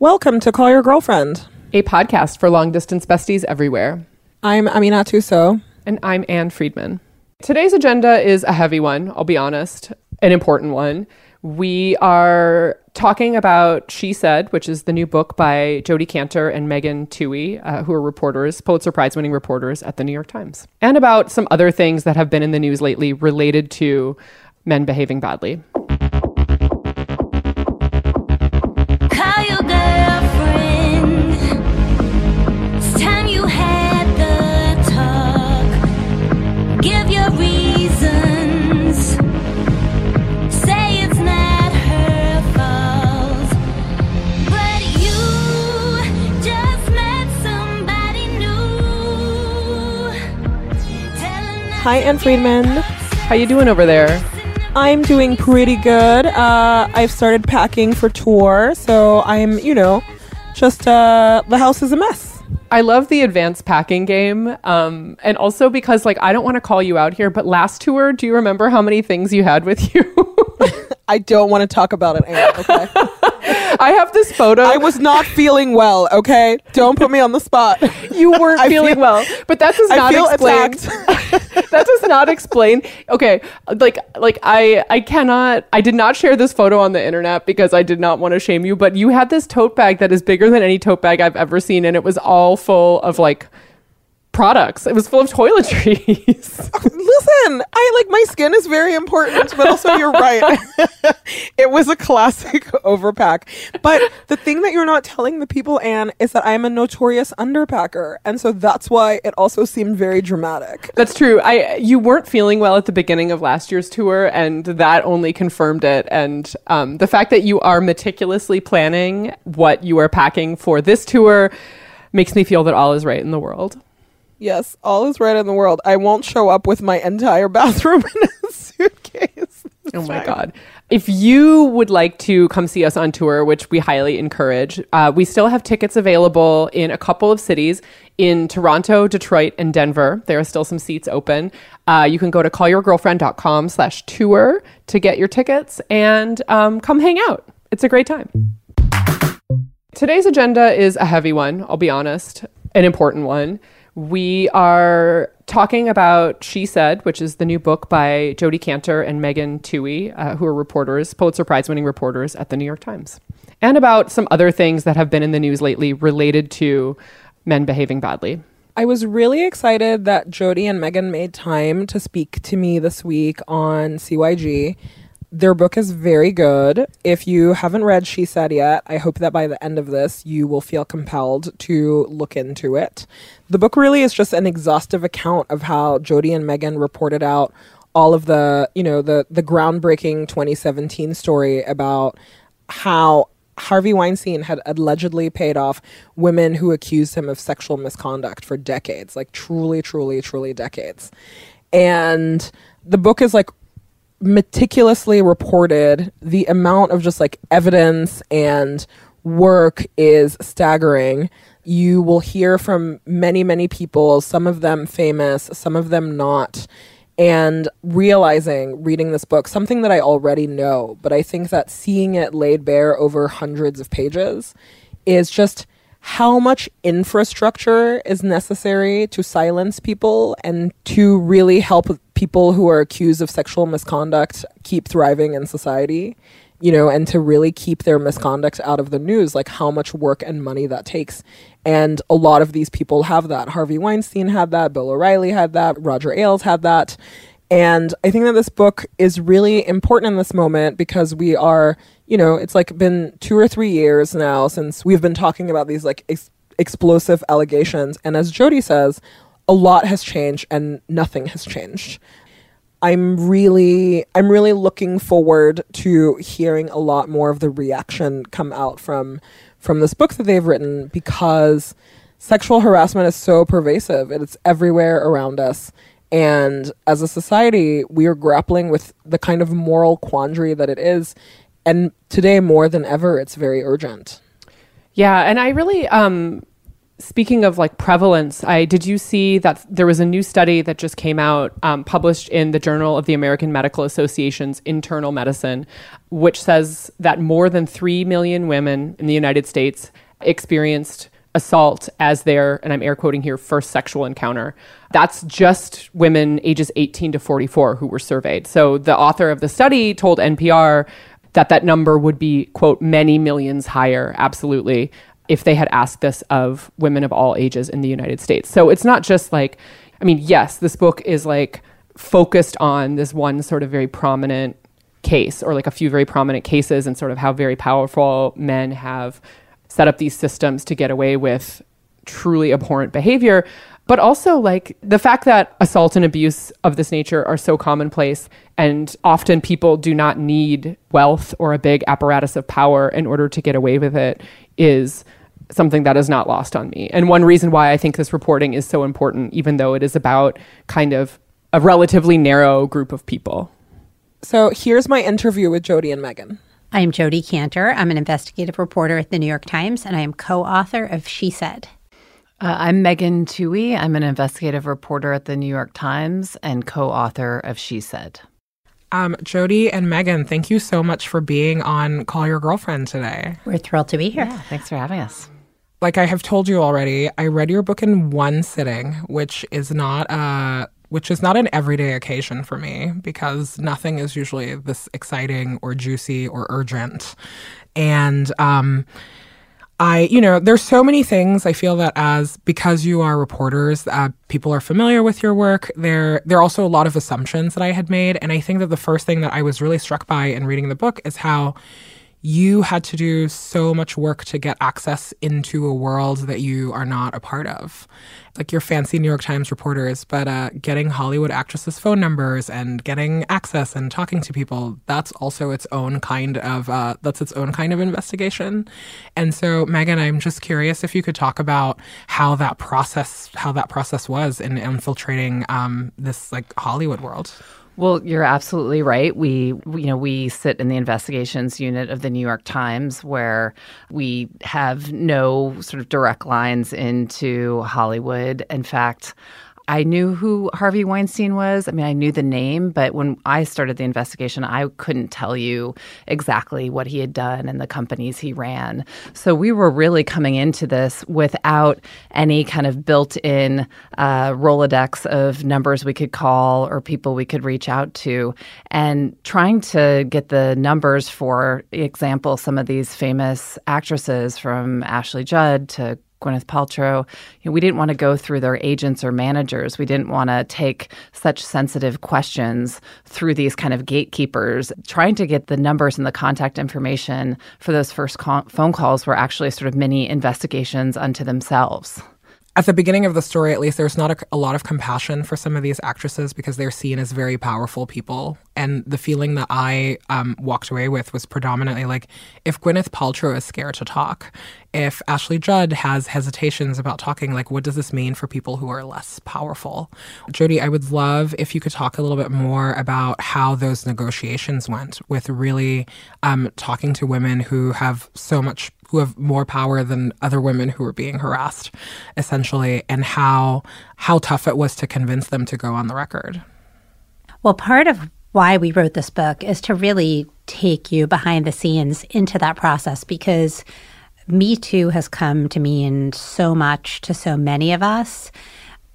Welcome to Call Your Girlfriend. a podcast for long distance besties everywhere. I'm Aminatou Sow. And I'm Ann Friedman. Today's agenda is a heavy one, I'll be honest, an important one. We are talking about She Said, which is the new book by Jodi Kantor and Megan Twohey, uh, who are reporters, Pulitzer Prize winning reporters at the New York Times, and about some other things that have been in the news lately related to men behaving badly. Hi, Ann to Friedman. How you doing over there? I'm doing pretty good. Uh, I've started packing for tour, so I'm, you know, just uh, the house is a mess. I love the advanced packing game. Um, and also because, like, I don't want to call you out here, but last tour, do you remember how many things you had with you? I don't want to talk about it, Ann, okay? I have this photo. I was not feeling well, okay? Don't put me on the spot. you weren't feeling feel- well, but that does I not feel explain. that does not explain. Okay, like like I I cannot. I did not share this photo on the internet because I did not want to shame you. But you had this tote bag that is bigger than any tote bag I've ever seen, and it was all full of like products. It was full of toiletries. Listen, I like my skin is very important, but also you're right. it was a classic overpack. But the thing that you're not telling the people, Ann, is that I'm a notorious underpacker. And so that's why it also seemed very dramatic. That's true. I you weren't feeling well at the beginning of last year's tour, and that only confirmed it. And um, the fact that you are meticulously planning what you are packing for this tour makes me feel that all is right in the world. Yes, all is right in the world. I won't show up with my entire bathroom in a suitcase. Oh my God. If you would like to come see us on tour, which we highly encourage, uh, we still have tickets available in a couple of cities in Toronto, Detroit, and Denver. There are still some seats open. Uh, you can go to callyourgirlfriend.com slash tour to get your tickets and um, come hang out. It's a great time. Today's agenda is a heavy one, I'll be honest, an important one. We are talking about She Said, which is the new book by Jodi Kantor and Megan Twohey, uh, who are reporters, Pulitzer Prize winning reporters at the New York Times, and about some other things that have been in the news lately related to men behaving badly. I was really excited that Jodi and Megan made time to speak to me this week on CYG. Their book is very good. If you haven't read She Said yet, I hope that by the end of this, you will feel compelled to look into it. The book really is just an exhaustive account of how Jodi and Megan reported out all of the, you know, the the groundbreaking 2017 story about how Harvey Weinstein had allegedly paid off women who accused him of sexual misconduct for decades, like truly, truly, truly decades. And the book is like meticulously reported. The amount of just like evidence and work is staggering. You will hear from many, many people, some of them famous, some of them not and realizing reading this book something that I already know, but I think that seeing it laid bare over hundreds of pages is just how much infrastructure is necessary to silence people and to really help people who are accused of sexual misconduct keep thriving in society you know, and to really keep their misconduct out of the news, like how much work and money that takes. And a lot of these people have that. Harvey Weinstein had that, Bill O'Reilly had that, Roger Ailes had that. And I think that this book is really important in this moment because we are, you know, it's like been two or three years now since we've been talking about these like ex- explosive allegations. And as Jodi says, a lot has changed and nothing has changed. I'm really I'm really looking forward to hearing a lot more of the reaction come out from from this book that they've written because sexual harassment is so pervasive it's everywhere around us and as a society we are grappling with the kind of moral quandary that it is and today more than ever it's very urgent. Yeah, and I really um speaking of like prevalence, I did you see that there was a new study that just came out, um, published in the Journal of the American Medical Association's Internal Medicine, which says that more than three million women in the United States experienced assault as their, and I'm air quoting here, first sexual encounter. That's just women ages 18 to 44 who were surveyed. So the author of the study told NPR that that number would be, quote, many millions higher, absolutely, if they had asked this of women of all ages in the United States. So it's not just like, I mean, yes, this book is like focused on this one sort of very prominent case or like a few very prominent cases and sort of how very powerful men have set up these systems to get away with truly abhorrent behavior but also like the fact that assault and abuse of this nature are so commonplace and often people do not need wealth or a big apparatus of power in order to get away with it is something that is not lost on me and one reason why i think this reporting is so important even though it is about kind of a relatively narrow group of people So here's my interview with Jodi and Megan. I am Jodi Kantor. I'm an investigative reporter at the New York Times, and I am co author of She Said. Uh, I'm Megan Twohey. I'm an investigative reporter at the New York Times and co author of She Said. Um, Jodi and Megan, thank you so much for being on Call Your Girlfriend today. We're thrilled to be here. Thanks for having us. Like I have told you already, I read your book in one sitting, which is not a which is not an everyday occasion for me because nothing is usually this exciting or juicy or urgent. And um I, you know, there's so many things I feel that as because you are reporters, uh, people are familiar with your work. There, there are also a lot of assumptions that I had made, and I think that the first thing that I was really struck by in reading the book is how you had to do so much work to get access into a world that you are not a part of. Like your fancy New York Times reporters, but uh, getting Hollywood actresses' phone numbers and getting access and talking to people, that's also its own kind of uh, that's its own kind of investigation. And so, Megan, I'm just curious if you could talk about how that process how that process was in infiltrating um, this like Hollywood world. Well, you're absolutely right. We, you know, we sit in the investigations unit of the New York Times where we have no sort of direct lines into Hollywood. In fact, I knew who Harvey Weinstein was. I mean, I knew the name, but when I started the investigation, I couldn't tell you exactly what he had done and the companies he ran. So we were really coming into this without any kind of built in uh, Rolodex of numbers we could call or people we could reach out to. And trying to get the numbers, for example, some of these famous actresses from Ashley Judd to Gwyneth Paltrow, you know, we didn't want to go through their agents or managers. We didn't want to take such sensitive questions through these kind of gatekeepers. Trying to get the numbers and the contact information for those first phone calls were actually sort of mini investigations unto themselves. at the beginning of the story, at least, there's not a, a lot of compassion for some of these actresses because they're seen as very powerful people. And the feeling that I um, walked away with was predominantly like if Gwyneth Paltrow is scared to talk, if Ashley Judd has hesitations about talking, like what does this mean for people who are less powerful? Jody, I would love if you could talk a little bit more about how those negotiations went with really um, talking to women who have so much who have more power than other women who were being harassed essentially and how how tough it was to convince them to go on the record Well, part of why we wrote this book is to really take you behind the scenes into that process because Me Too has come to mean so much to so many of us.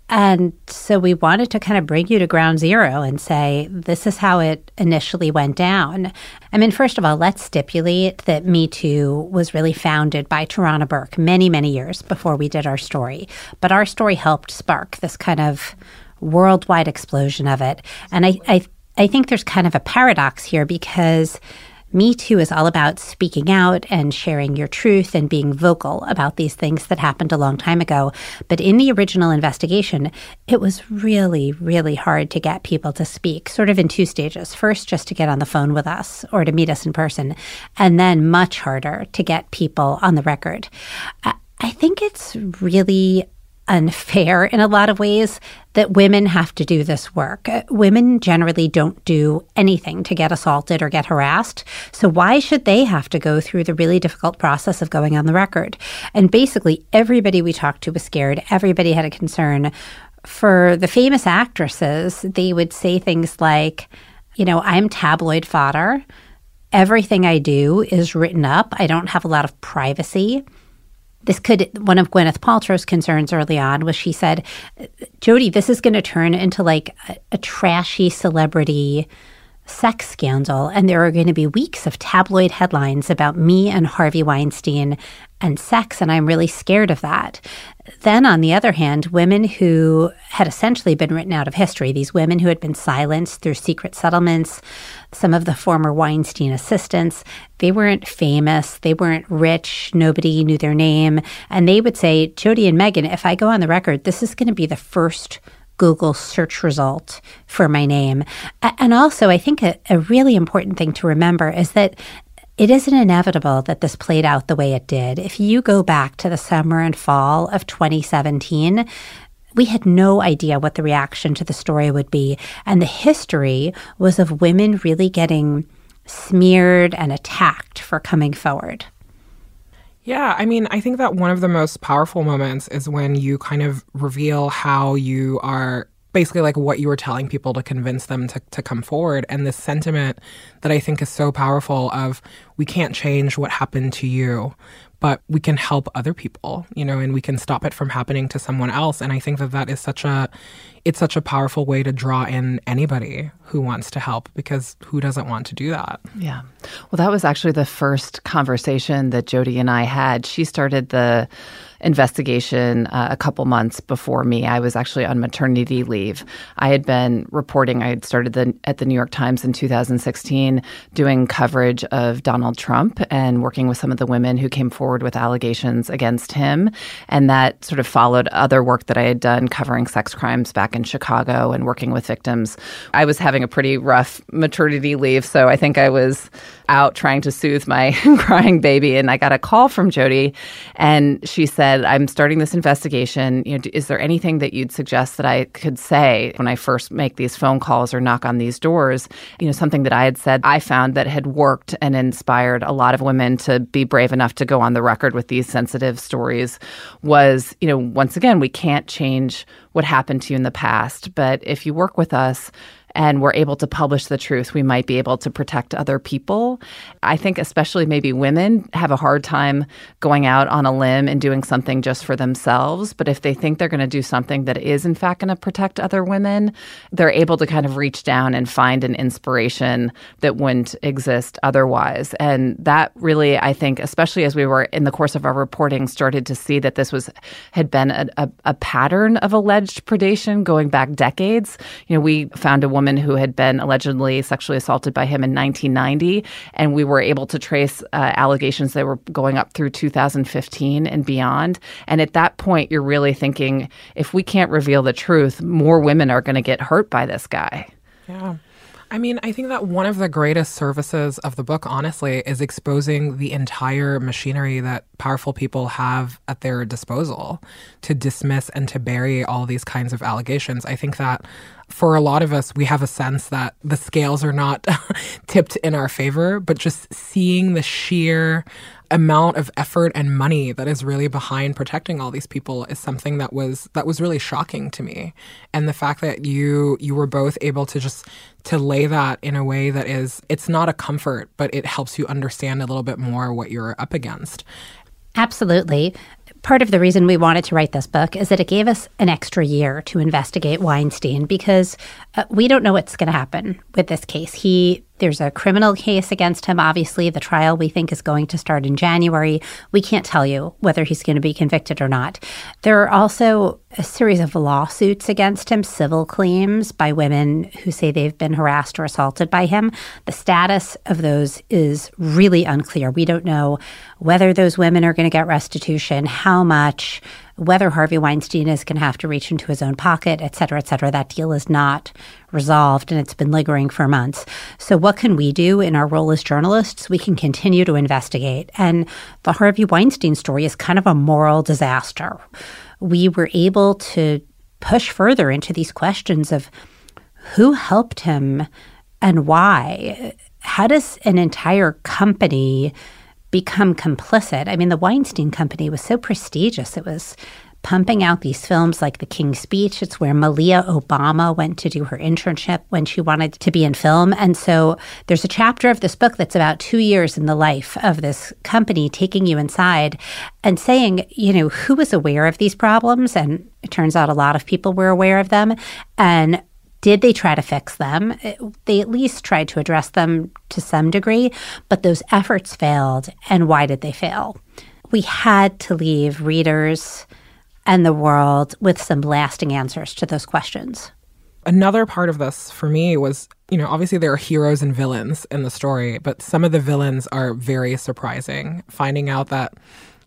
And so we wanted to kind of bring you to ground zero and say, this is how it initially went down. I mean, first of all, let's stipulate that Me Too was really founded by Tarana Burke many, many years before we did our story. But our story helped spark this kind of worldwide explosion of it. And I, I, I think there's kind of a paradox here because me Too is all about speaking out and sharing your truth and being vocal about these things that happened a long time ago. But in the original investigation, it was really, really hard to get people to speak, sort of in two stages. First, just to get on the phone with us or to meet us in person, and then much harder to get people on the record. I, think it's really unfair in a lot of ways that women have to do this work. Uh, Women generally don't do anything to get assaulted or get harassed. So why should they have to go through the really difficult process of going on the record? And basically, everybody we talked to was scared. Everybody had a concern. For the famous actresses, they would say things like, you know, I'm tabloid fodder. Everything I do is written up. I don't have a lot of privacy this could one of Gwyneth Paltrow's concerns early on was she said, Jodi, this is going to turn into like a, a trashy celebrity sex scandal, and there are going to be weeks of tabloid headlines about me and Harvey Weinstein and sex, and I'm really scared of that. Then, on the other hand, women who had essentially been written out of history, these women who had been silenced through secret settlements, some of the former Weinstein assistants, they weren't famous, they weren't rich, nobody knew their name. And they would say, Jodi and Megan, if I go on the record, this is going to be the first Google search result for my name. And also, I think a, a really important thing to remember is that it isn't inevitable that this played out the way it did. If you go back to the summer and fall of 2017, we had no idea what the reaction to the story would be. And the history was of women really getting smeared and attacked for coming forward. Yeah, I mean, I think that one of the most powerful moments is when you kind of reveal how you are basically like what you were telling people to convince them to, to come forward. And this sentiment that I think is so powerful of we can't change what happened to you, but we can help other people, you know, and we can stop it from happening to someone else. And I think that that is such a, it's such a powerful way to draw in anybody who wants to help because who doesn't want to do that? Yeah. Well, that was actually the first conversation that Jodi and I had. She started the investigation uh, a couple months before me. I was actually on maternity leave. I had been reporting, I had started the, at the New York Times in 2016 doing coverage of Donald Trump and working with some of the women who came forward with allegations against him. And that sort of followed other work that I had done covering sex crimes back in Chicago and working with victims. I was having a pretty rough maternity leave, so I think I was out trying to soothe my crying baby and I got a call from Jodi, and she said, "I'm starting this investigation. You know, is there anything that you'd suggest that I could say when I first make these phone calls or knock on these doors? You know, something that I had said I found that had worked and inspired a lot of women to be brave enough to go on the record with these sensitive stories was, you know, once again, we can't change what happened to you in the past, but if you work with us, and we're able to publish the truth, we might be able to protect other people. I think, especially maybe women, have a hard time going out on a limb and doing something just for themselves. But if they think they're going to do something that is, in fact, going to protect other women, they're able to kind of reach down and find an inspiration that wouldn't exist otherwise. And that really, I think, especially as we were in the course of our reporting, started to see that this was had been a, a, a pattern of alleged predation going back decades. You know, we found a woman woman who had been allegedly sexually assaulted by him in 1990, and we were able to trace uh, allegations that were going up through 2015 and beyond. And at that point, you're really thinking if we can't reveal the truth, more women are going to get hurt by this guy. Yeah. I mean, I think that one of the greatest services of the book, honestly, is exposing the entire machinery that powerful people have at their disposal to dismiss and to bury all these kinds of allegations. I think that for a lot of us, we have a sense that the scales are not tipped in our favor, but just seeing the sheer amount of effort and money that is really behind protecting all these people is something that was that was really shocking to me and the fact that you you were both able to just to lay that in a way that is it's not a comfort but it helps you understand a little bit more what you're up against Absolutely. Part of the reason we wanted to write this book is that it gave us an extra year to investigate Weinstein because uh, we don't know what's going to happen with this case. He there's a criminal case against him. Obviously, the trial we think is going to start in January. We can't tell you whether he's going to be convicted or not. There are also a series of lawsuits against him, civil claims by women who say they've been harassed or assaulted by him. The status of those is really unclear. We don't know whether those women are going to get restitution, how much, whether Harvey Weinstein is going to have to reach into his own pocket, et cetera, et cetera. That deal is not resolved and it's been lingering for months. So, what can we do in our role as journalists? We can continue to investigate. And the Harvey Weinstein story is kind of a moral disaster. we were able to push further into these questions of who helped him and why. How does an entire company become complicit? I mean, the Weinstein Company was so prestigious. It was pumping out these films like The King's Speech. It's where Malia Obama went to do her internship when she wanted to be in film. And so there's a chapter of this book that's about two years in the life of this company, taking you inside and saying, you know, who was aware of these problems? And it turns out a lot of people were aware of them. And did they try to fix them? Uh, they at least tried to address them to some degree, but those efforts failed. And why did they fail? We had to leave readers and the world with some lasting answers to those questions. Another part of this for me was, you know, obviously there are heroes and villains in the story, but some of the villains are very surprising. Finding out that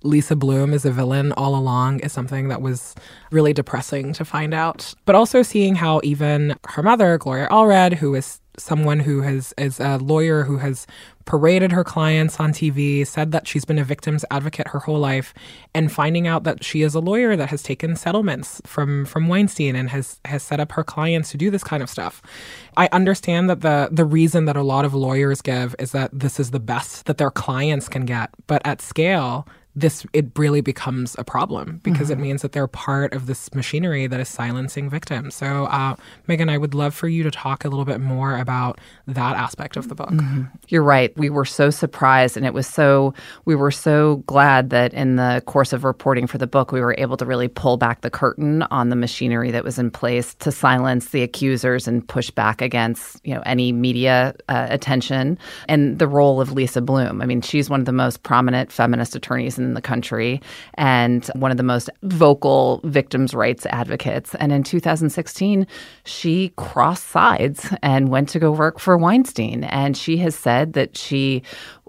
Lisa Bloom is a villain all along is something that was really depressing to find out. But also seeing how even her mother, Gloria Allred, who is someone who has is a lawyer who has paraded her clients on TV, said that she's been a victim's advocate her whole life, and finding out that she is a lawyer that has taken settlements from from Weinstein and has has set up her clients to do this kind of stuff. I understand that the the reason that a lot of lawyers give is that this is the best that their clients can get, but at scale, this it really becomes a problem because mm-hmm. it means that they're part of this machinery that is silencing victims. So, uh, Megan, I would love for you to talk a little bit more about that aspect of the book. Mm-hmm. You're right. We were so surprised, and it was so we were so glad that in the course of reporting for the book, we were able to really pull back the curtain on the machinery that was in place to silence the accusers and push back against you know any media uh, attention and the role of Lisa Bloom. I mean, she's one of the most prominent feminist attorneys in in the country and one of the most vocal victims' rights advocates. And in 2016, she crossed sides and went to go work for Weinstein. And she has said that she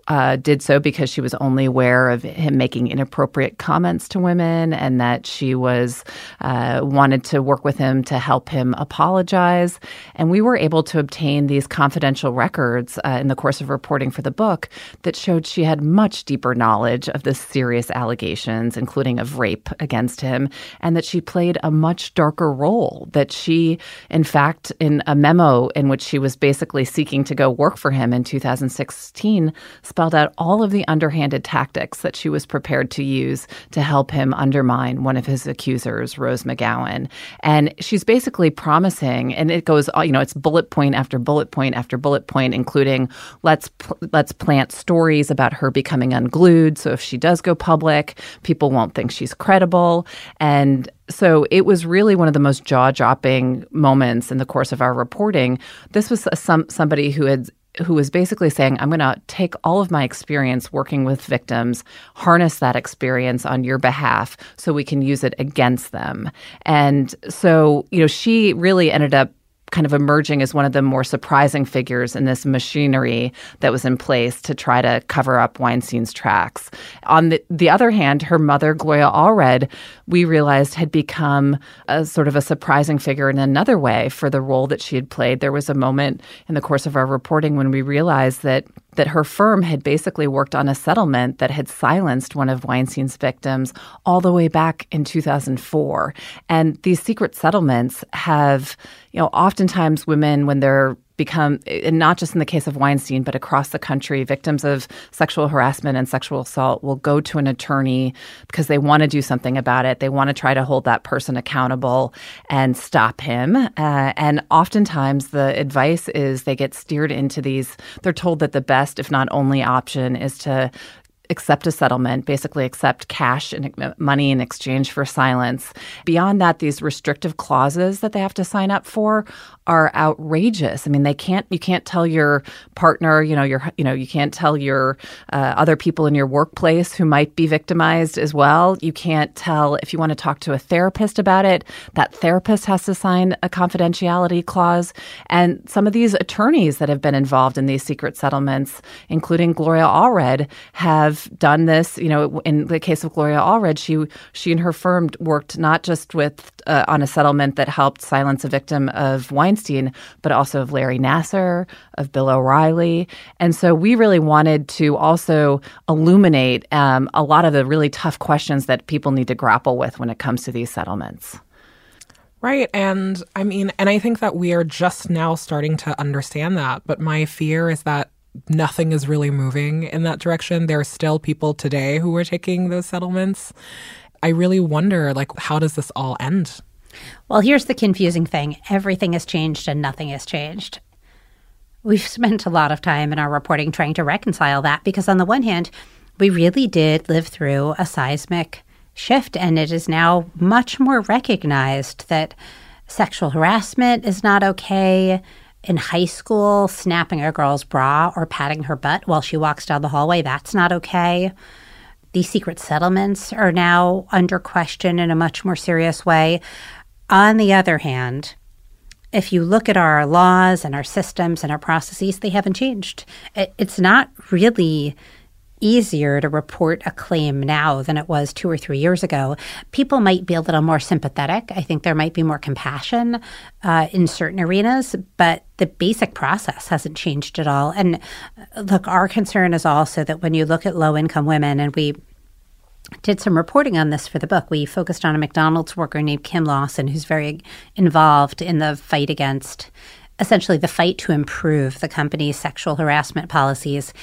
uh, did so because she was only aware of him making inappropriate comments to women and that she was uh, wanted to work with him to help him apologize. And we were able to obtain these confidential records uh, in the course of reporting for the book that showed she had much deeper knowledge of the serious allegations, including of rape against him, and that she played a much darker role. That she, in fact, in a memo in which she was basically seeking to go work for him in 2016, spelled out all of the underhanded tactics that she was prepared to use to help him undermine one of his accusers, Rose McGowan. And she's basically promising, and it goes, you know, it's bullet point after bullet point after bullet point, including let's let's plant stories about her becoming unglued. So if she does go public, people won't think she's credible. And so it was really one of the most jaw-dropping moments in the course of our reporting. This was some somebody who had who was basically saying, I'm going to take all of my experience working with victims, harness that experience on your behalf so we can use it against them. And so, you know, she really ended up kind of emerging as one of the more surprising figures in this machinery that was in place to try to cover up Weinstein's tracks. On the, the other hand, her mother, Gloria Allred, we realized had become a sort of a surprising figure in another way for the role that she had played. There was a moment in the course of our reporting when we realized that that her firm had basically worked on a settlement that had silenced one of Weinstein's victims all the way back in 2004. And these secret settlements have, you know, oftentimes women, when they're become, and not just in the case of Weinstein, but across the country, victims of sexual harassment and sexual assault will go to an attorney because they want to do something about it. They want to try to hold that person accountable and stop him. Uh, and oftentimes the advice is they get steered into these, they're told that the best, if not only option, is to accept a settlement, basically accept cash and money in exchange for silence. Beyond that, these restrictive clauses that they have to sign up for are outrageous. I mean, they can't you can't tell your partner, you know, your you know, you can't tell your uh, other people in your workplace who might be victimized as well. You can't tell if you want to talk to a therapist about it, that therapist has to sign a confidentiality clause. And some of these attorneys that have been involved in these secret settlements, including Gloria Allred, have have done this. You know, in the case of Gloria Allred, she she and her firm worked not just with uh, on a settlement that helped silence a victim of Weinstein, but also of Larry Nassar, of Bill O'Reilly, and so we really wanted to also illuminate um, a lot of the really tough questions that people need to grapple with when it comes to these settlements. Right. And I mean, and I think that we are just now starting to understand that. But my fear is that nothing is really moving in that direction. There are still people today who are taking those settlements. I really wonder, like, how does this all end? Well, here's the confusing thing everything has changed and nothing has changed. We've spent a lot of time in our reporting trying to reconcile that because, on the one hand, we really did live through a seismic shift, and it is now much more recognized that sexual harassment is not okay. In high school, snapping a girl's bra or patting her butt while she walks down the hallway, that's not okay. These secret settlements are now under question in a much more serious way. On the other hand, if you look at our laws and our systems and our processes, they haven't changed. It, it's not really easier to report a claim now than it was two or three years ago. People might be a little more sympathetic. I think there might be more compassion uh, in certain arenas, but the basic process hasn't changed at all. And uh, look, our concern is also that when you look at low income women, and we did some reporting on this for the book. We focused on a McDonald's worker named Kim Lawson, who's very involved in the fight against, essentially, the fight to improve the company's sexual harassment policies.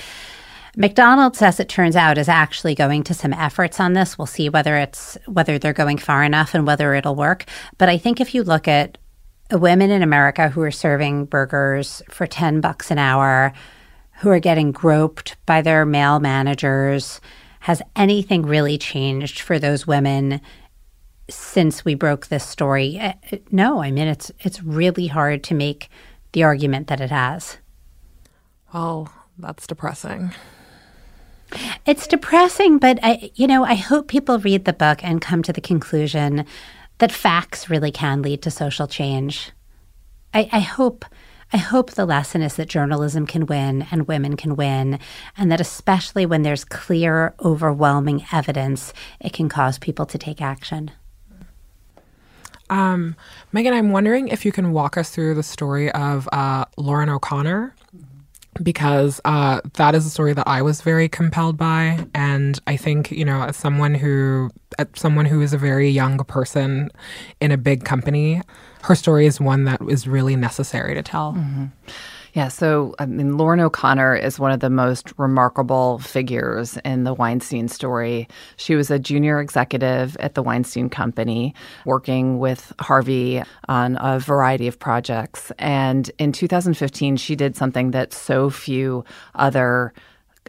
McDonald's, as it turns out, is actually going to some efforts on this. We'll see whether it's whether they're going far enough and whether it'll work. But I think if you look at women in America who are serving burgers for 10 bucks an hour, who are getting groped by their male managers, has anything really changed for those women since we broke this story? Uh, no, I mean it's it's really hard to make the argument that it has. Well, that's depressing. It's depressing, but I, you know, I hope people read the book and come to the conclusion that facts really can lead to social change. I, I hope. I hope the lesson is that journalism can win and women can win, and that especially when there's clear, overwhelming evidence, it can cause people to take action. Um, Megan, I'm wondering if you can walk us through the story of uh, Lauren O'Connor because uh, that is a story that I was very compelled by, and I think you know, as someone who, as someone who is a very young person in a big company, her story is one that is really necessary to tell. Mm-hmm. Yeah, so I mean, Lauren O'Connor is one of the most remarkable figures in the Weinstein story. She was a junior executive at the Weinstein Company, working with Harvey on a variety of projects. And in 2015, she did something that so few other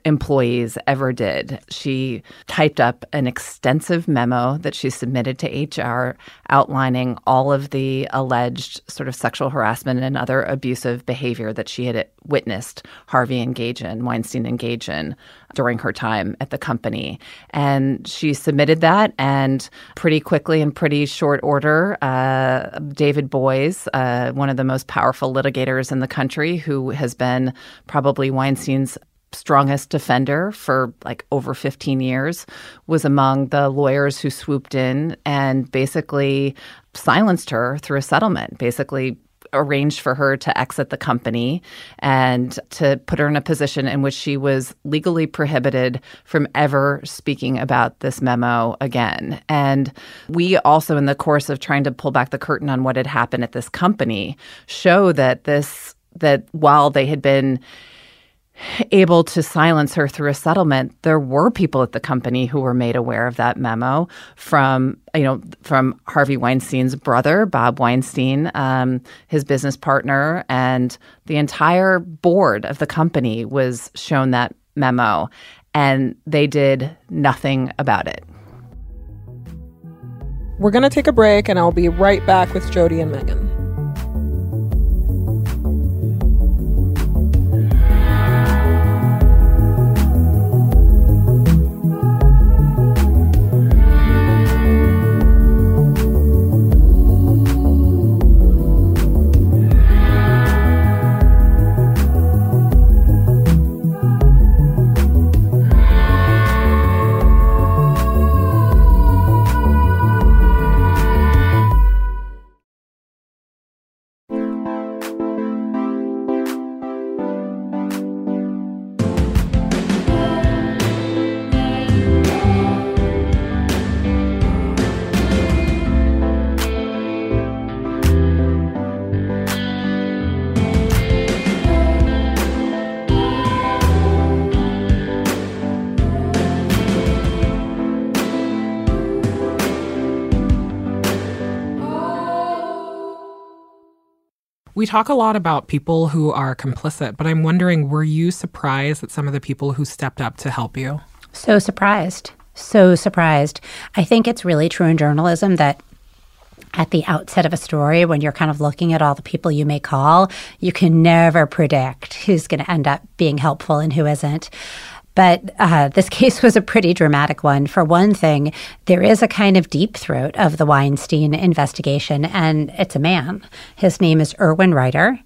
employees ever did. She typed up an extensive memo that she submitted to HR outlining all of the alleged sort of sexual harassment and other abusive behavior that she had witnessed Harvey engage in, Weinstein engage in during her time at the company. And she submitted that, and pretty quickly, in pretty short order, uh, David Boies, uh, one of the most powerful litigators in the country, who has been probably Weinstein's strongest defender for like over 15 years, was among the lawyers who swooped in and basically silenced her through a settlement, basically arranged for her to exit the company and to put her in a position in which she was legally prohibited from ever speaking about this memo again. And we also, in the course of trying to pull back the curtain on what had happened at this company, show that this, that while they had been able to silence her through a settlement, there were people at the company who were made aware of that memo from, you know, from Harvey Weinstein's brother, Bob Weinstein, um, his business partner, and the entire board of the company was shown that memo, and they did nothing about it. We're going to take a break, and I'll be right back with Jodi and Megan. We talk a lot about people who are complicit, but I'm wondering were you surprised at some of the people who stepped up to help you? So surprised. So surprised. I think it's really true in journalism that at the outset of a story, when you're kind of looking at all the people you may call, you can never predict who's going to end up being helpful and who isn't. But uh, this case was a pretty dramatic one. For one thing, there is a kind of deep throat of the Weinstein investigation, and it's a man. His name is Irwin Reiter.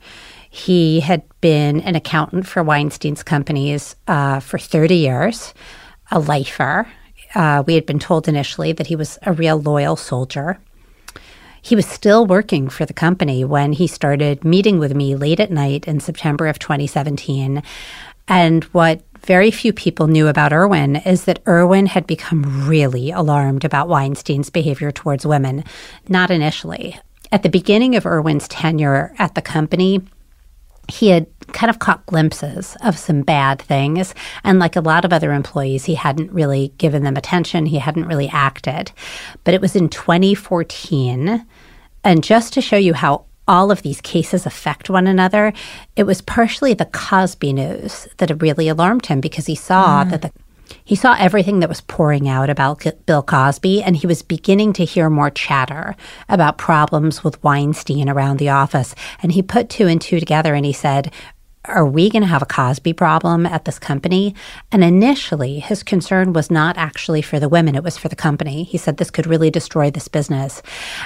He had been an accountant for Weinstein's companies uh, for 30 years, a lifer. Uh, we had been told initially that he was a real loyal soldier. He was still working for the company when he started meeting with me late at night in September of 2017. And what very few people knew about Irwin is that Irwin had become really alarmed about Weinstein's behavior towards women. Not initially. At the beginning of Irwin's tenure at the company, he had kind of caught glimpses of some bad things. And like a lot of other employees, he hadn't really given them attention. He hadn't really acted. But it was in 2014. And just to show you how all of these cases affect one another, it was partially the Cosby news that really alarmed him because he saw mm. that the he saw everything that was pouring out about Bill Cosby, and he was beginning to hear more chatter about problems with Weinstein around the office. And he put two and two together and he said, Are we going to have a Cosby problem at this company? And initially, his concern was not actually for the women, it was for the company. He said this could really destroy this business.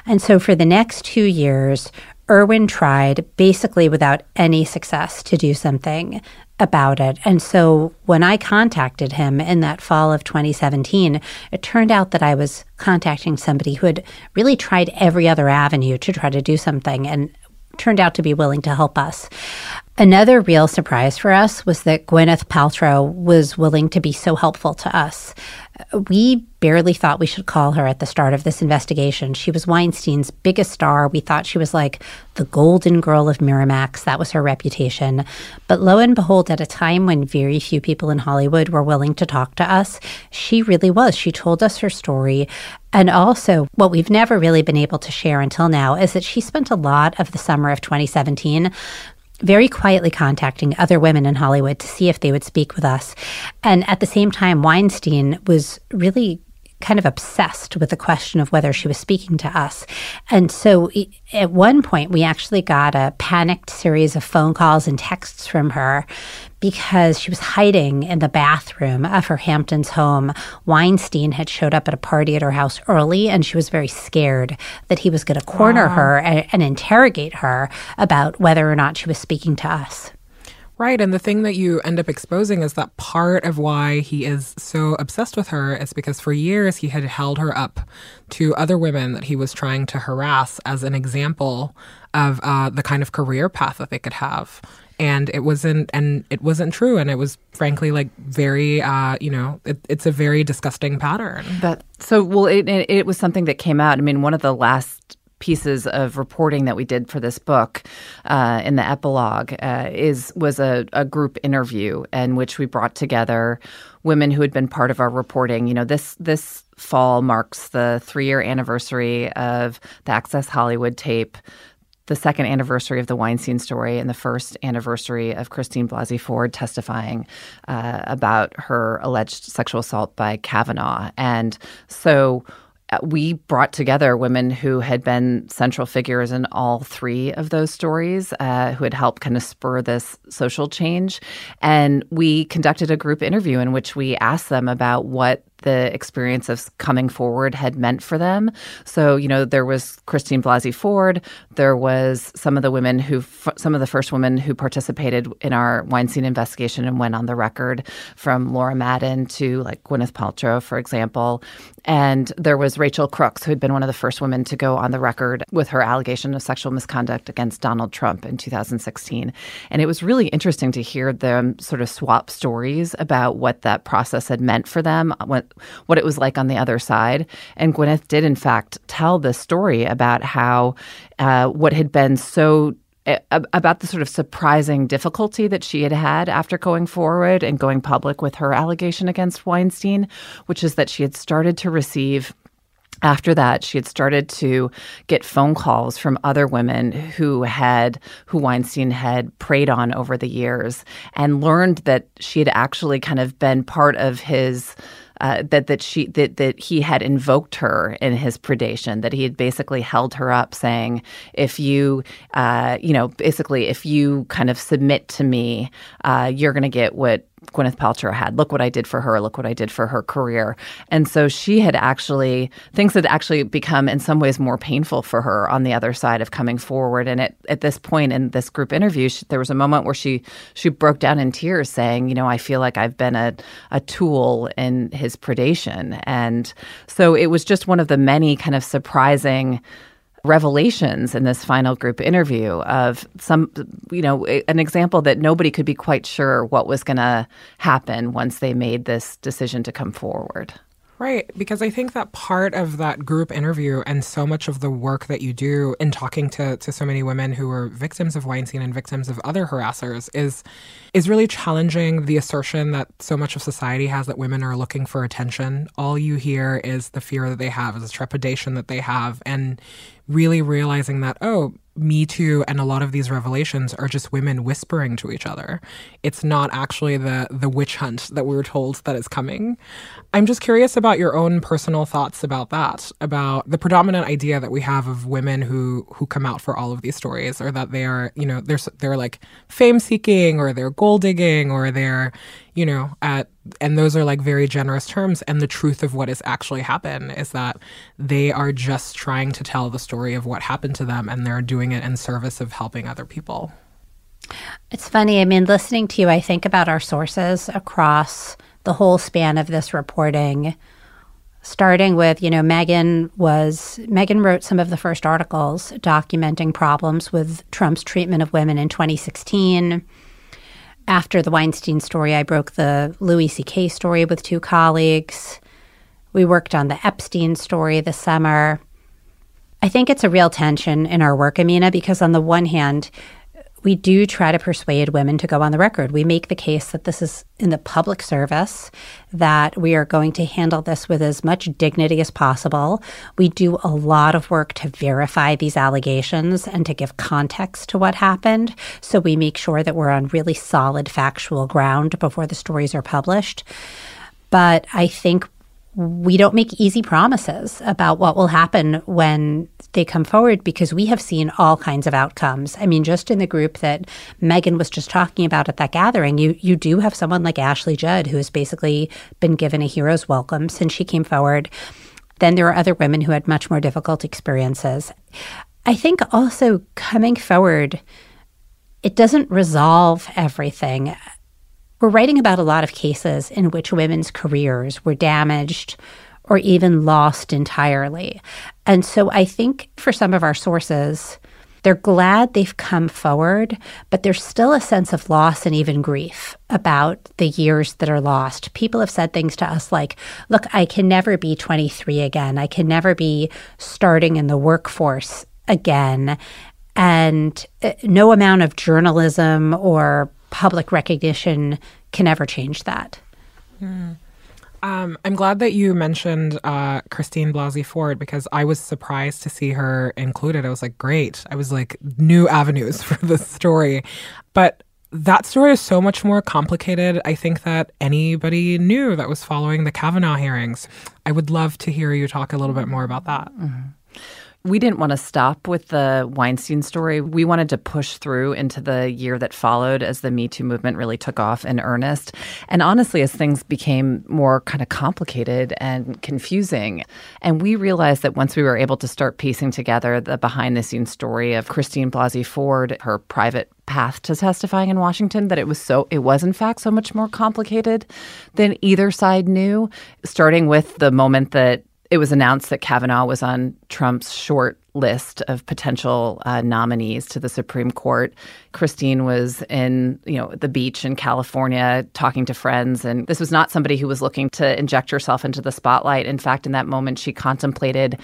And so for the next two years, Irwin tried basically without any success to do something about it. And so when I contacted him in that fall of 2017, it turned out that I was contacting somebody who had really tried every other avenue to try to do something and turned out to be willing to help us. Another real surprise for us was that Gwyneth Paltrow was willing to be so helpful to us. We barely thought we should call her at the start of this investigation. She was Weinstein's biggest star. We thought she was like the golden girl of Miramax. That was her reputation. But lo and behold, at a time when very few people in Hollywood were willing to talk to us, she really was. She told us her story. And also, what we've never really been able to share until now is that she spent a lot of the summer of 2017 very quietly contacting other women in Hollywood to see if they would speak with us. And at the same time, Weinstein was really kind of obsessed with the question of whether she was speaking to us. And so at one point, we actually got a panicked series of phone calls and texts from her because she was hiding in the bathroom of her Hamptons home. Weinstein had showed up at a party at her house early, and she was very scared that he was going to corner her and, and interrogate her about whether or not she was speaking to us. Right. And the thing that you end up exposing is that part of why he is so obsessed with her is because for years he had held her up to other women that he was trying to harass as an example of uh, the kind of career path that they could have. And it wasn't, and it wasn't true. And it was frankly like very, uh, you know, it, it's a very disgusting pattern. But so, well, it, it, it was something that came out. I mean, one of the last pieces of reporting that we did for this book uh, in the epilogue uh, is was a, a group interview in which we brought together women who had been part of our reporting. You know, this this fall marks the three year anniversary of the Access Hollywood tape the second anniversary of the Weinstein story and the first anniversary of Christine Blasey Ford testifying uh, about her alleged sexual assault by Kavanaugh. And so uh, we brought together women who had been central figures in all three of those stories, uh, who had helped kind of spur this social change. And we conducted a group interview in which we asked them about what the experience of coming forward had meant for them. So, you know, there was Christine Blasey Ford, there was some of the women who, f- some of the first women who participated in our Weinstein investigation and went on the record, from Laura Madden to like Gwyneth Paltrow, for example. And there was Rachel Crooks, who had been one of the first women to go on the record with her allegation of sexual misconduct against Donald Trump in 2016. And it was really interesting to hear them sort of swap stories about what that process had meant for them, uh, what what it was like on the other side. And Gwyneth did, in fact, tell this story about how uh, what had been so about the sort of surprising difficulty that she had had after going forward and going public with her allegation against Weinstein, which is that she had started to receive after that, she had started to get phone calls from other women who had who Weinstein had preyed on over the years, and learned that she had actually kind of been part of his. Uh, that that she that that he had invoked her in his predation. That he had basically held her up, saying, "If you, uh, you know, basically, if you kind of submit to me, uh, you're going to get what Gwyneth Paltrow had. Look what I did for her. Look what I did for her career. And so she had actually, things had actually become in some ways more painful for her on the other side of coming forward. And at, at this point in this group interview, she, there was a moment where she, she broke down in tears saying, you know, I feel like I've been a, a tool in his predation. And so it was just one of the many kind of surprising revelations in this final group interview of some, you know, an example that nobody could be quite sure what was going to happen once they made this decision to come forward. Right, because I think that part of that group interview and so much of the work that you do in talking to, to so many women who were victims of Weinstein and victims of other harassers is is really challenging the assertion that so much of society has that women are looking for attention. All you hear is the fear that they have, is the trepidation that they have, and really realizing that, oh, me Too and a lot of these revelations are just women whispering to each other. It's not actually the the witch hunt that we were told that is coming. I'm just curious about your own personal thoughts about that, about the predominant idea that we have of women who who come out for all of these stories, or that they are, you know, they're they're like fame seeking, or they're gold digging, or they're, you know, at and those are like very generous terms and the truth of what has actually happened is that they are just trying to tell the story of what happened to them and they're doing it in service of helping other people. It's funny i mean listening to you i think about our sources across the whole span of this reporting starting with you know megan was megan wrote some of the first articles documenting problems with trump's treatment of women in 2016 after the Weinstein story, I broke the Louis C.K. story with two colleagues. We worked on the Epstein story this summer. I think it's a real tension in our work, Amina, because on the one hand, we do try to persuade women to go on the record. We make the case that this is in the public service, that we are going to handle this with as much dignity as possible. We do a lot of work to verify these allegations and to give context to what happened. So we make sure that we're on really solid factual ground before the stories are published. But I think we don't make easy promises about what will happen when they come forward because we have seen all kinds of outcomes. I mean, just in the group that Megan was just talking about at that gathering, you you do have someone like Ashley Judd who has basically been given a hero's welcome since she came forward. Then there are other women who had much more difficult experiences. I think also coming forward, it doesn't resolve everything. We're writing about a lot of cases in which women's careers were damaged or even lost entirely. And so I think for some of our sources, they're glad they've come forward, but there's still a sense of loss and even grief about the years that are lost. People have said things to us like, Look, I can never be 23 again. I can never be starting in the workforce again. And uh, no amount of journalism or public recognition can ever change that. Mm. Um, I'm glad that you mentioned uh, Christine Blasey Ford because I was surprised to see her included. I was like, great. I was like, new avenues for this story. But that story is so much more complicated. I think that anybody knew that was following the Kavanaugh hearings. I would love to hear you talk a little bit more about that. Mm-hmm we didn't want to stop with the Weinstein story. We wanted to push through into the year that followed as the Me Too movement really took off in earnest. And honestly, as things became more kind of complicated and confusing, and we realized that once we were able to start piecing together the behind the scenes story of Christine Blasey Ford, her private path to testifying in Washington that it was so it was in fact so much more complicated than either side knew starting with the moment that it was announced that Kavanaugh was on Trump's short list of potential uh, nominees to the Supreme Court. Christine was in, you know, the beach in California talking to friends, and this was not somebody who was looking to inject herself into the spotlight. In fact, in that moment, she contemplated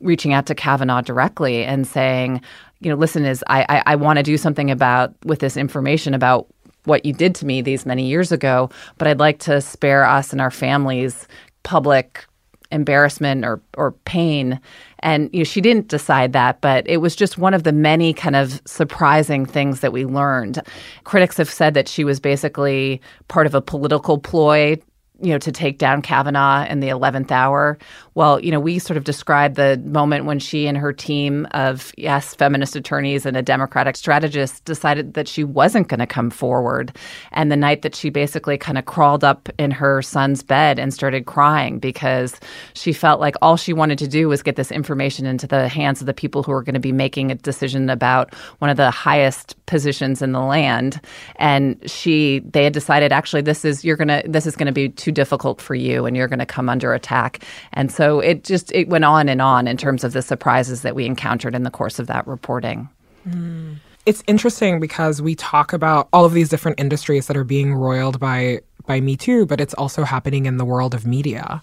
reaching out to Kavanaugh directly and saying, you know, listen, is I I, I want to do something about with this information about what you did to me these many years ago, but I'd like to spare us and our families public embarrassment or or pain. And you know, she didn't decide that, but it was just one of the many kind of surprising things that we learned. Critics have said that she was basically part of a political ploy you know, to take down Kavanaugh in the 11th hour. Well, you know, we sort of described the moment when she and her team of, yes, feminist attorneys and a Democratic strategist decided that she wasn't going to come forward. And the night that she basically kind of crawled up in her son's bed and started crying because she felt like all she wanted to do was get this information into the hands of the people who are going to be making a decision about one of the highest positions in the land. And she, they had decided actually this is, you're going to, this is going to be too difficult for you and you're going to come under attack. And so it just it went on and on in terms of the surprises that we encountered in the course of that reporting. Hmm. It's interesting because we talk about all of these different industries that are being roiled by by Me Too, but it's also happening in the world of media.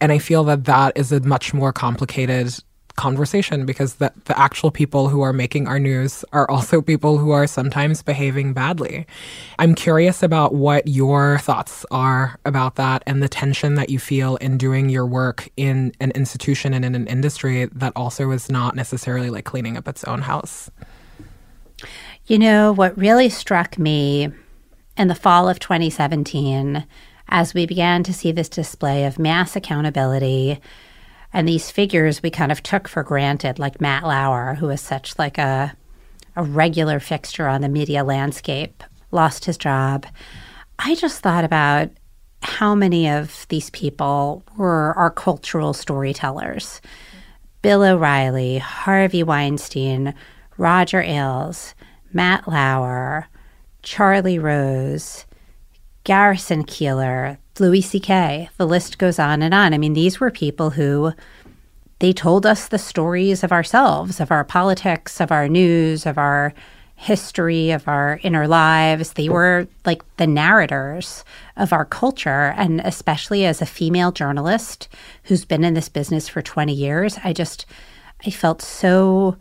And I feel that that is a much more complicated conversation because the, the actual people who are making our news are also people who are sometimes behaving badly. I'm curious about what your thoughts are about that and the tension that you feel in doing your work in an institution and in an industry that also is not necessarily like cleaning up its own house. You know, what really struck me in the fall of 2017, as we began to see this display of mass accountability and these figures we kind of took for granted, like Matt Lauer, who is such like a a regular fixture on the media landscape, lost his job. I just thought about how many of these people were our cultural storytellers. Bill O'Reilly, Harvey Weinstein, Roger Ailes, Matt Lauer, Charlie Rose, Garrison Keillor, Louis C.K. The list goes on and on. I mean, these were people who they told us the stories of ourselves, of our politics, of our news, of our history, of our inner lives. They were like the narrators of our culture. And especially as a female journalist who's been in this business for 20 years, I just, I felt so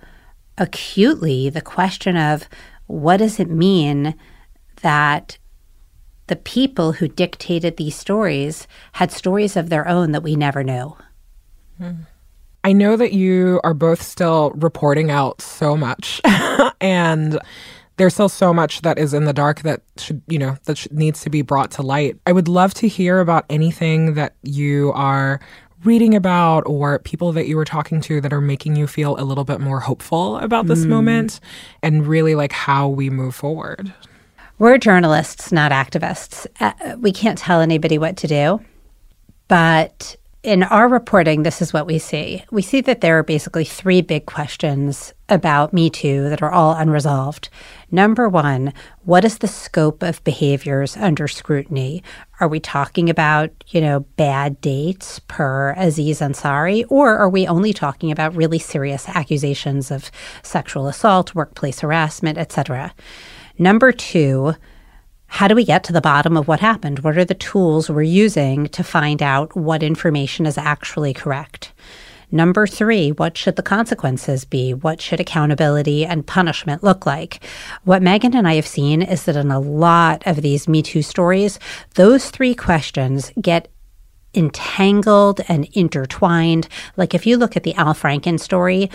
acutely the question of what does it mean that the people who dictated these stories had stories of their own that we never knew. I know that you are both still reporting out so much and there's still so much that is in the dark that should, you know, that should, needs to be brought to light. I would love to hear about anything that you are reading about or people that you were talking to that are making you feel a little bit more hopeful about this mm. moment and really like how we move forward. We're journalists, not activists. Uh, we can't tell anybody what to do. But in our reporting, this is what we see. We see that there are basically three big questions about Me Too that are all unresolved. Number one, what is the scope of behaviors under scrutiny? Are we talking about, you know, bad dates per Aziz Ansari, or are we only talking about really serious accusations of sexual assault, workplace harassment, etc.? Number two, how do we get to the bottom of what happened? What are the tools we're using to find out what information is actually correct? Number three, what should the consequences be? What should accountability and punishment look like? What Megan and I have seen is that in a lot of these Me Too stories, those three questions get entangled and intertwined. Like if you look at the Al Franken story,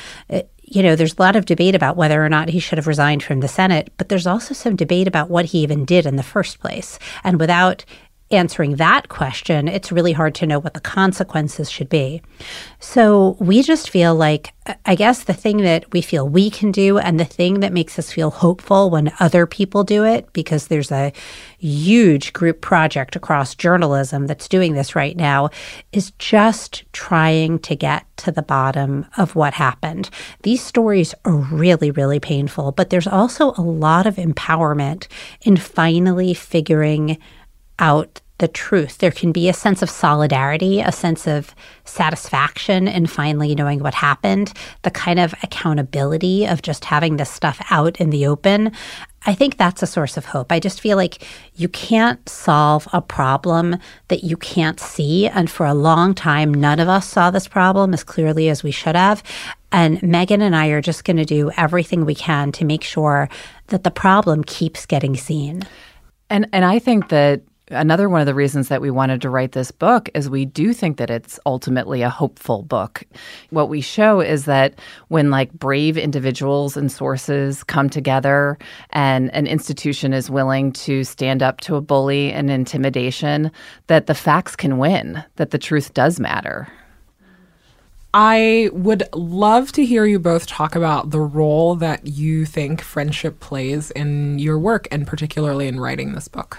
you know, there's a lot of debate about whether or not he should have resigned from the Senate, but there's also some debate about what he even did in the first place. And without answering that question, it's really hard to know what the consequences should be. So we just feel like, I guess the thing that we feel we can do and the thing that makes us feel hopeful when other people do it, because there's a huge group project across journalism that's doing this right now, is just trying to get to the bottom of what happened. These stories are really, really painful, but there's also a lot of empowerment in finally figuring out the truth. There can be a sense of solidarity, a sense of satisfaction in finally knowing what happened, the kind of accountability of just having this stuff out in the open. I think that's a source of hope. I just feel like you can't solve a problem that you can't see. And for a long time, none of us saw this problem as clearly as we should have. And Megan and I are just going to do everything we can to make sure that the problem keeps getting seen. And and I think that another one of the reasons that we wanted to write this book is we do think that it's ultimately a hopeful book. What we show is that when like brave individuals and sources come together and an institution is willing to stand up to a bully and intimidation, that the facts can win, that the truth does matter. I would love to hear you both talk about the role that you think friendship plays in your work and particularly in writing this book.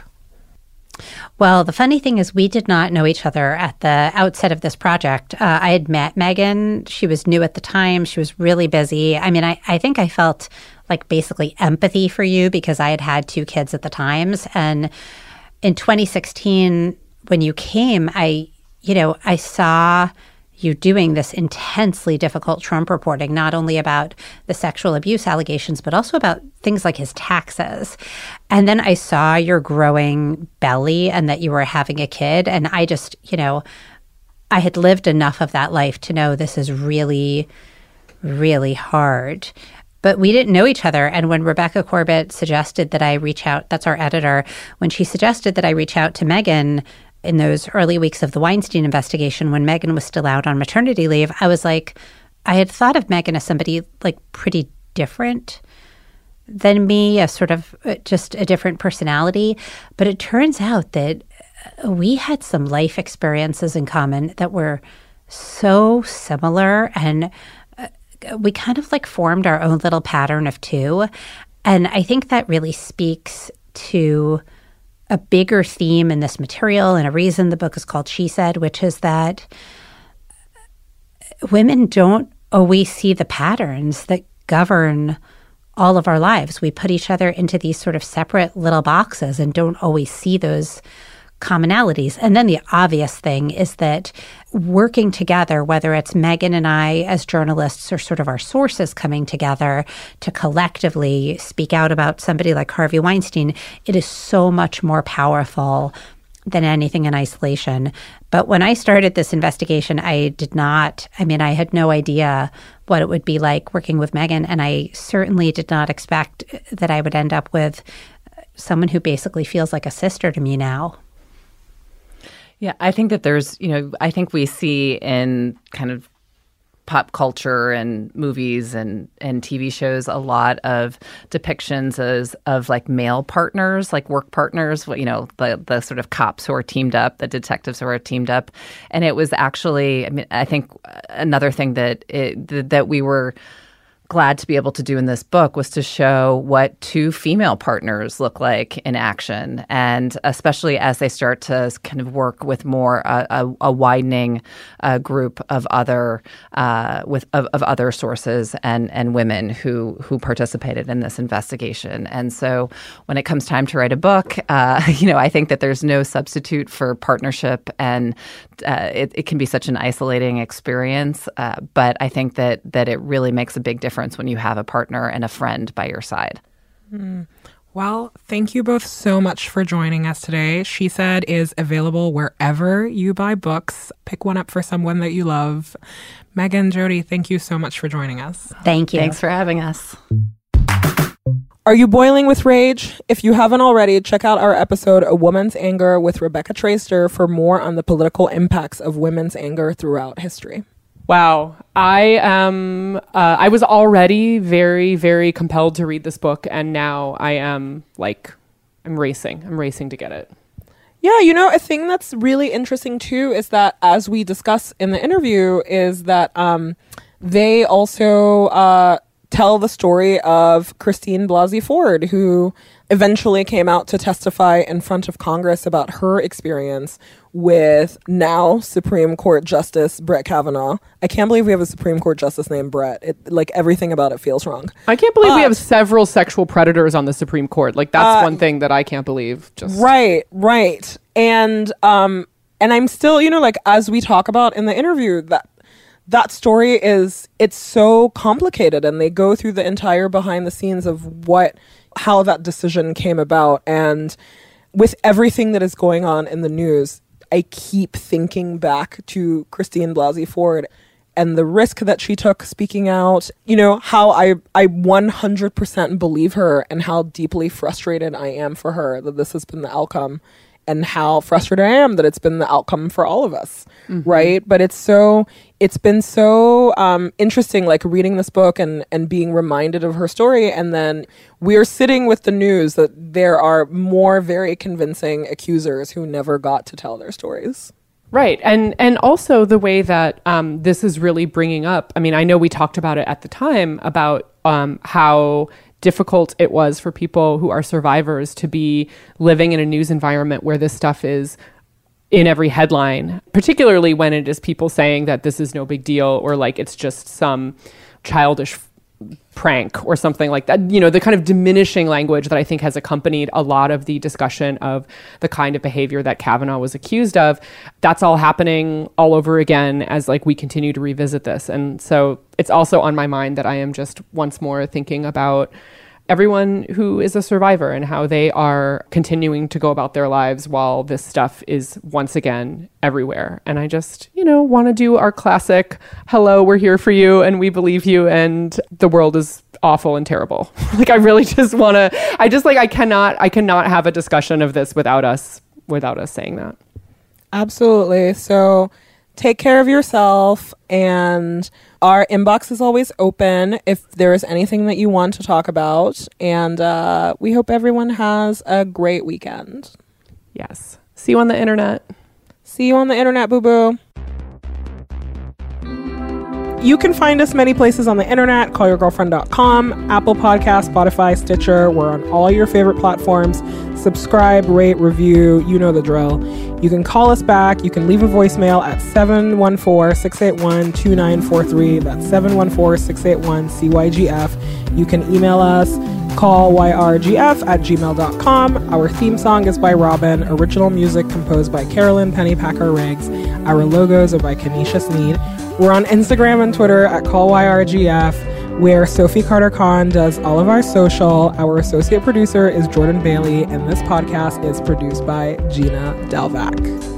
Well, the funny thing is, we did not know each other at the outset of this project. Uh, I had met Megan. She was new at the time. She was really busy. I mean, I, I think I felt like basically empathy for you because I had had two kids at the times. And in 2016, when you came, I, you know, I saw you doing this intensely difficult Trump reporting, not only about the sexual abuse allegations, but also about things like his taxes. And then I saw your growing belly and that you were having a kid. And I just, you know, I had lived enough of that life to know this is really, really hard. But we didn't know each other. And when Rebecca Corbett suggested that I reach out, that's our editor, when she suggested that I reach out to Megan, in those early weeks of the Weinstein investigation when Megan was still out on maternity leave, I was like, I had thought of Megan as somebody like pretty different than me, a sort of uh, just a different personality. But it turns out that uh, we had some life experiences in common that were so similar and uh, we kind of like formed our own little pattern of two. And I think that really speaks to a bigger theme in this material and a reason the book is called She Said, which is that women don't always see the patterns that govern all of our lives. We put each other into these sort of separate little boxes and don't always see those commonalities. And then the obvious thing is that working together, whether it's Megan and I as journalists or sort of our sources coming together to collectively speak out about somebody like Harvey Weinstein, it is so much more powerful than anything in isolation. But when I started this investigation, I did not, I mean, I had no idea what it would be like working with Megan. And I certainly did not expect that I would end up with someone who basically feels like a sister to me now. Yeah, I think that there's, you know, I think we see in kind of pop culture and movies and and TV shows a lot of depictions as of like male partners, like work partners, you know, the the sort of cops who are teamed up, the detectives who are teamed up. And it was actually I mean I think uh, another thing that it, that we were glad to be able to do in this book was to show what two female partners look like in action, and especially as they start to kind of work with more uh, a, a, widening uh, group of other uh, with of, of, other sources and and women who who participated in this investigation. And so, when it comes time to write a book, uh, you know, I think that there's no substitute for partnership, and uh, it, it, can be such an isolating experience. Uh, but I think that that it really makes a big difference difference when you have a partner and a friend by your side. Mm. Well, thank you both so much for joining us today. She Said is available wherever you buy books. Pick one up for someone that you love. Megan, Jodi, thank you so much for joining us. Thank you. Thanks for having us. Are you boiling with rage? If you haven't already, check out our episode A Woman's Anger with Rebecca Traister for more on the political impacts of women's anger throughout history. Wow. I am, uh, I was already very, very compelled to read this book, and now I am like, I'm racing. I'm racing to get it. Yeah, you know, a thing that's really interesting too is that, as we discuss in the interview, is that um, they also uh, tell the story of Christine Blasey Ford, who eventually came out to testify in front of Congress about her experience with now Supreme Court Justice Brett Kavanaugh. I can't believe we have a Supreme Court Justice named Brett. It, like everything about it feels wrong. I can't believe we have several sexual predators on the Supreme Court. Like that's uh, one thing that I can't believe. Just right, right, and um, and I'm still, you know, like as we talk about in the interview that that story is it's so complicated and they go through the entire behind the scenes of what how that decision came about and with everything that is going on in the news I keep thinking back to Christine Blasey Ford and the risk that she took speaking out, you know, how I I 100% believe her and how deeply frustrated I am for her that this has been the outcome. And how frustrated I am that it's been the outcome for all of us, right? But it's so it's been so um, interesting, like reading this book and and being reminded of her story, and then we're sitting with the news that there are more very convincing accusers who never got to tell their stories. Right, and and also the way that um, this is really bringing up. I mean, I know we talked about it at the time about um, how difficult it was for people who are survivors to be living in a news environment where this stuff is in every headline, particularly when it is people saying that this is no big deal or like it's just some childish prank or something like that. You know, the kind of diminishing language that I think has accompanied a lot of the discussion of the kind of behavior that Kavanaugh was accused of. That's all happening all over again as like we continue to revisit this. And so it's also on my mind that I am just once more thinking about everyone who is a survivor and how they are continuing to go about their lives while this stuff is once again everywhere. And I just, you know, want to do our classic hello, we're here for you and we believe you and the world is awful and terrible. like I really just want to I just like I cannot I cannot have a discussion of this without us without us saying that. Absolutely. So take care of yourself and our inbox is always open if there is anything that you want to talk about and uh, we hope everyone has a great weekend Yes. See you on the internet. see you on the internet boo boo you can find us many places on the internet callyourgirlfriend.com apple podcast spotify stitcher. We're on all your favorite platforms. Subscribe rate review you know the drill. You can call us back. You can leave a voicemail at 714-681-2943 that's 714-681-cygf you can email us call yrgf at gmail.com our theme song is by Robyn original music composed by carolyn pennypacker riggs our logos are by Kenesha sneed we're on Instagram and Twitter at CallYRGF, where Sophie Carter Kahn does all of our social. Our associate producer is Jordan Bailey, and this podcast is produced by Gina Delvac.